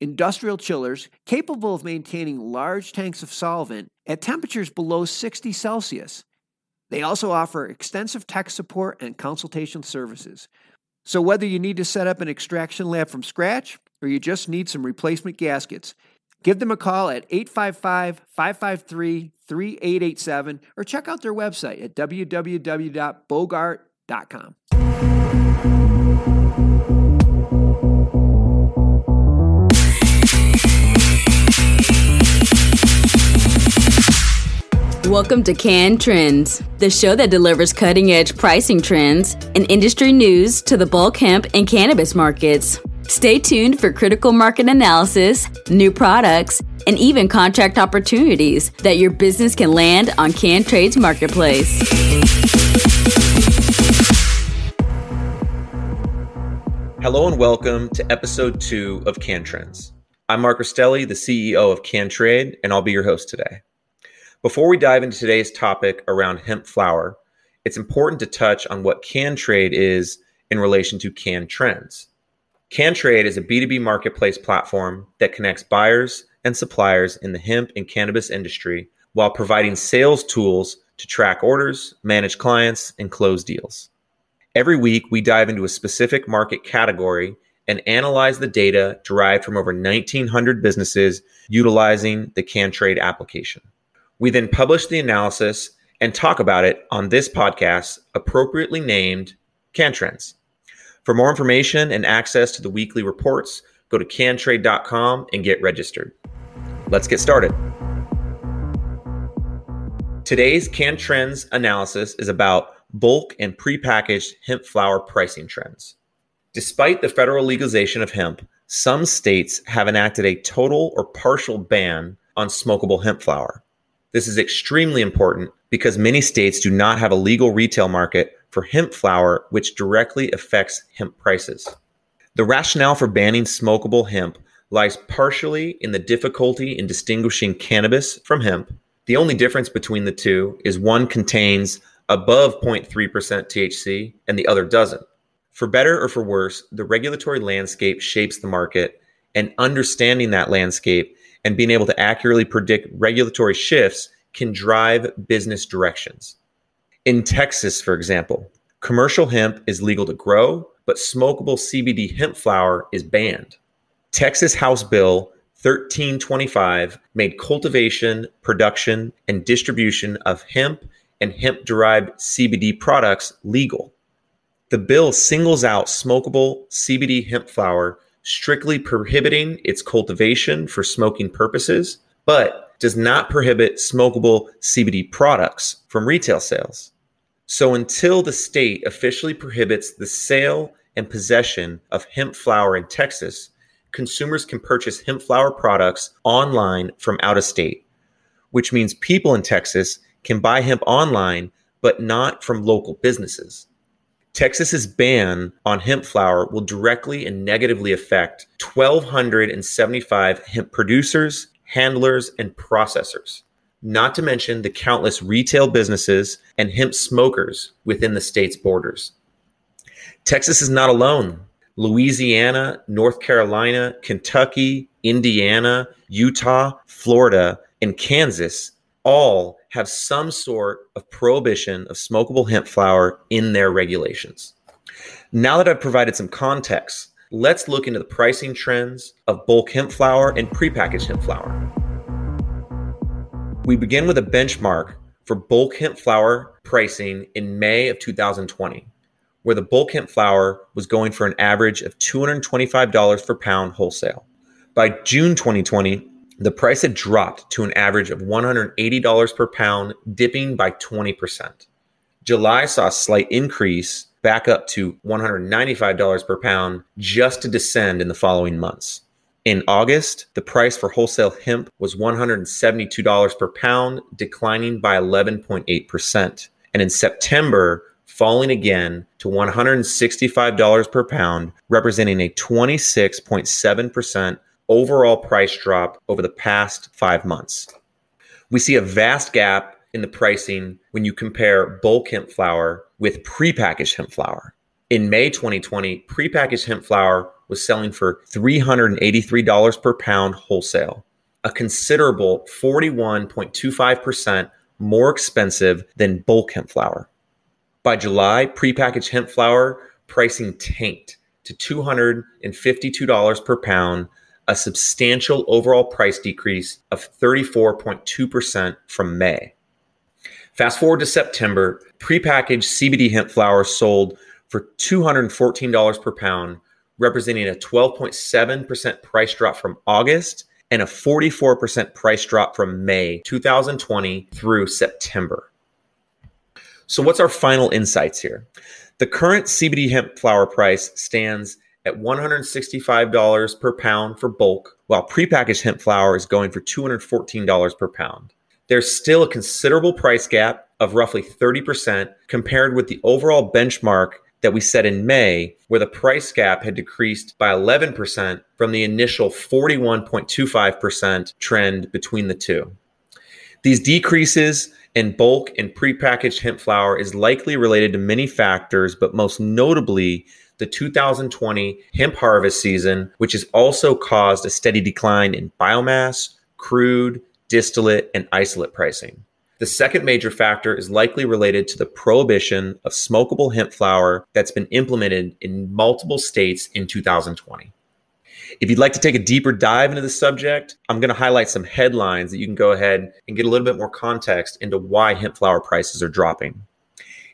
industrial chillers capable of maintaining large tanks of solvent at temperatures below 60 Celsius. They also offer extensive tech support and consultation services. So, whether you need to set up an extraction lab from scratch or you just need some replacement gaskets, Give them a call at 855 553 3887 or check out their website at www.bogart.com. Welcome to Can Trends, the show that delivers cutting edge pricing trends and industry news to the bulk hemp and cannabis markets. Stay tuned for critical market analysis, new products, and even contract opportunities that your business can land on CanTrade's marketplace. Hello and welcome to episode two of Can Trends. I'm Mark Rastelli, the CEO of CanTrade, and I'll be your host today. Before we dive into today's topic around hemp flower, it's important to touch on what CanTrade is in relation to Can Trends. CanTrade is a B2B marketplace platform that connects buyers and suppliers in the hemp and cannabis industry while providing sales tools to track orders, manage clients, and close deals. Every week, we dive into a specific market category and analyze the data derived from over 1,900 businesses utilizing the CanTrade application. We then publish the analysis and talk about it on this podcast, appropriately named CanTrends. For more information and access to the weekly reports, go to cantrade.com and get registered. Let's get started. Today's Can Trends analysis is about bulk and prepackaged hemp flower pricing trends. Despite the federal legalization of hemp, some states have enacted a total or partial ban on smokable hemp flower. This is extremely important because many states do not have a legal retail market for hemp flower, which directly affects hemp prices. The rationale for banning smokable hemp lies partially in the difficulty in distinguishing cannabis from hemp. The only difference between the two is one contains above 0.3% THC and the other doesn't. For better or for worse, the regulatory landscape shapes the market, and understanding that landscape and being able to accurately predict regulatory shifts can drive business directions. In Texas, for example, commercial hemp is legal to grow, but smokable CBD hemp flower is banned. Texas House Bill 1325 made cultivation, production, and distribution of hemp and hemp derived CBD products legal. The bill singles out smokable CBD hemp flower, strictly prohibiting its cultivation for smoking purposes, but does not prohibit smokable CBD products from retail sales. So until the state officially prohibits the sale and possession of hemp flower in Texas, consumers can purchase hemp flower products online from out of state, which means people in Texas can buy hemp online, but not from local businesses. Texas's ban on hemp flower will directly and negatively affect 1,275 hemp producers, handlers, and processors not to mention the countless retail businesses and hemp smokers within the state's borders. Texas is not alone. Louisiana, North Carolina, Kentucky, Indiana, Utah, Florida, and Kansas all have some sort of prohibition of smokable hemp flower in their regulations. Now that I've provided some context, let's look into the pricing trends of bulk hemp flower and prepackaged hemp flower. We begin with a benchmark for bulk hemp flower pricing in May of 2020, where the bulk hemp flower was going for an average of $225 per pound wholesale. By June 2020, the price had dropped to an average of $180 per pound, dipping by 20%. July saw a slight increase back up to $195 per pound, just to descend in the following months. In August, the price for wholesale hemp was $172 per pound, declining by 11.8%. And in September, falling again to $165 per pound, representing a 26.7% overall price drop over the past five months. We see a vast gap in the pricing when you compare bulk hemp flower with prepackaged hemp flower. In May 2020, prepackaged hemp flower was selling for $383 per pound wholesale, a considerable 41.25% more expensive than bulk hemp flower. By July, prepackaged hemp flower pricing tanked to $252 per pound, a substantial overall price decrease of 34.2% from May. Fast forward to September, prepackaged CBD hemp flower sold for $214 per pound, representing a 12.7% price drop from August and a 44% price drop from May 2020 through September. So, what's our final insights here? The current CBD hemp flower price stands at $165 per pound for bulk, while prepackaged hemp flower is going for $214 per pound. There's still a considerable price gap of roughly 30% compared with the overall benchmark that we set in May, where the price gap had decreased by 11% from the initial 41.25% trend between the two. These decreases in bulk and prepackaged hemp flower is likely related to many factors, but most notably the 2020 hemp harvest season, which has also caused a steady decline in biomass, crude, distillate, and isolate pricing. The second major factor is likely related to the prohibition of smokable hemp flower that's been implemented in multiple states in 2020. If you'd like to take a deeper dive into the subject, I'm going to highlight some headlines that you can go ahead and get a little bit more context into why hemp flower prices are dropping.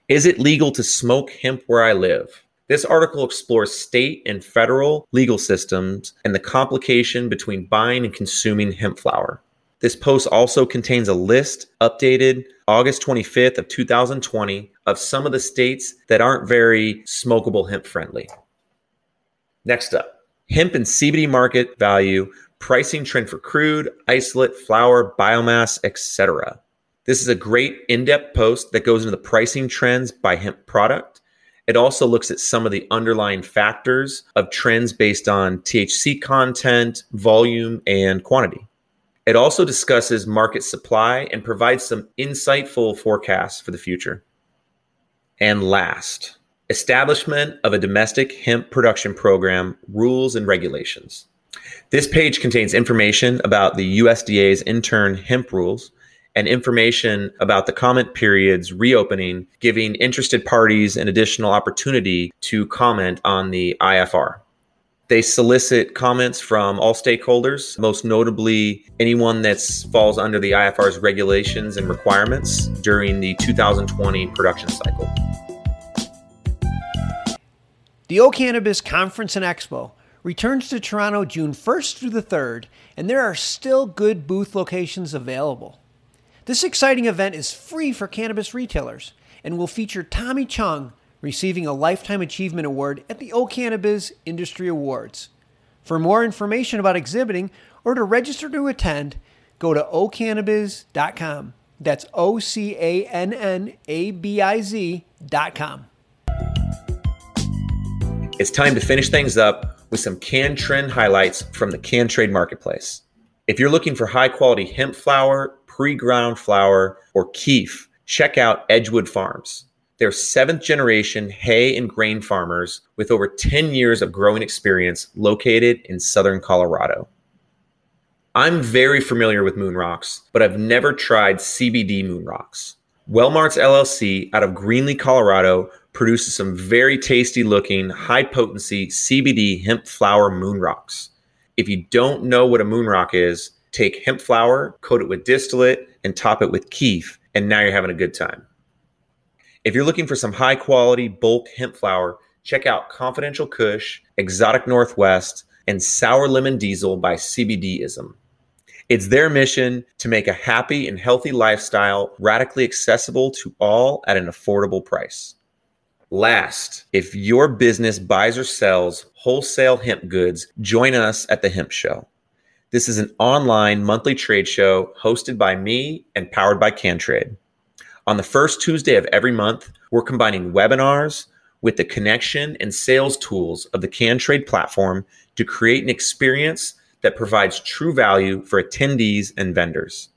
Is it legal to smoke hemp where I live? This article explores state and federal legal systems and the complication between buying and consuming hemp flower. This post also contains a list updated August 25th of 2020 of some of the states that aren't very smokable hemp friendly. Next up, hemp and CBD market value, pricing trend for crude, isolate, flower, biomass, etc. This is a great in-depth post that goes into the pricing trends by hemp product. It also looks at some of the underlying factors of trends based on THC content, volume, and quantity. It also discusses market supply and provides some insightful forecasts for the future. And last, establishment of a domestic hemp production program, rules and regulations. This page contains information about the USDA's interim hemp rules and information about the comment periods reopening, giving interested parties an additional opportunity to comment on the IFR. They solicit comments from all stakeholders, most notably anyone that falls under the IFR's regulations and requirements during the 2020 production cycle. The O'Cannabiz Conference and Expo returns to Toronto June 1st through the 3rd, and there are still good booth locations available. This exciting event is free for cannabis retailers and will feature Tommy Chong, receiving a Lifetime Achievement Award at the O'Cannabiz Industry Awards. For more information about exhibiting or to register to attend, go to ocannabiz.com. That's O C A N N A B I Z.com. It's time to finish things up with some can trend highlights from the can trade marketplace. If you're looking for high quality hemp flower, pre ground flower, or kief, check out Edgewood Farms. They're seventh generation hay and grain farmers with over 10 years of growing experience located in southern Colorado. I'm very familiar with moon rocks, but I've never tried CBD moon rocks. Wellmarts LLC out of Greeley, Colorado produces some very tasty looking, high potency CBD hemp flower moon rocks. If you don't know what a moon rock is, take hemp flower, coat it with distillate, and top it with kief, and now you're having a good time. If you're looking for some high quality bulk hemp flower, check out Confidential Kush, Exotic Northwest, and Sour Lemon Diesel by CBDism. It's their mission to make a happy and healthy lifestyle radically accessible to all at an affordable price. Last, if your business buys or sells wholesale hemp goods, join us at the Hemp Show. This is an online monthly trade show hosted by me and powered by CanTrade. On the first Tuesday of every month, we're combining webinars with the connection and sales tools of the CanTrade platform to create an experience that provides true value for attendees and vendors.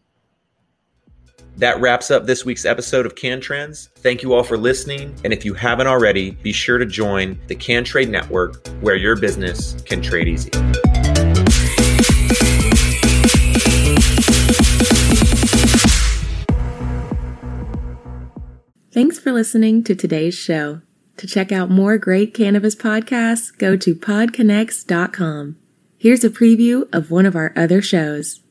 That wraps up this week's episode of Can Trends. Thank you all for listening. And if you haven't already, be sure to join the Can Trade Network where your business can trade easy. Thanks for listening to today's show. To check out more great cannabis podcasts, go to podconnects.com. Here's a preview of one of our other shows.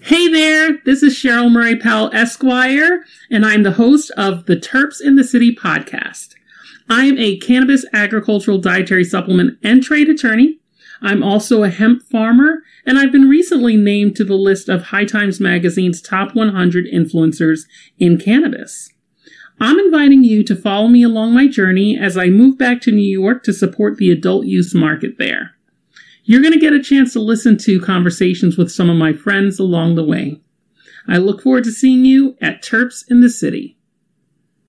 Hey there, this is Cheryl Murray Powell Esquire, and I'm the host of the Terps in the City podcast. I am a cannabis agricultural dietary supplement and trade attorney. I'm also a hemp farmer, and I've been recently named to the list of High Times Magazine's top 100 influencers in cannabis. I'm inviting you to follow me along my journey as I move back to New York to support the adult use market there. You're going to get a chance to listen to conversations with some of my friends along the way. I look forward to seeing you at Terps in the City.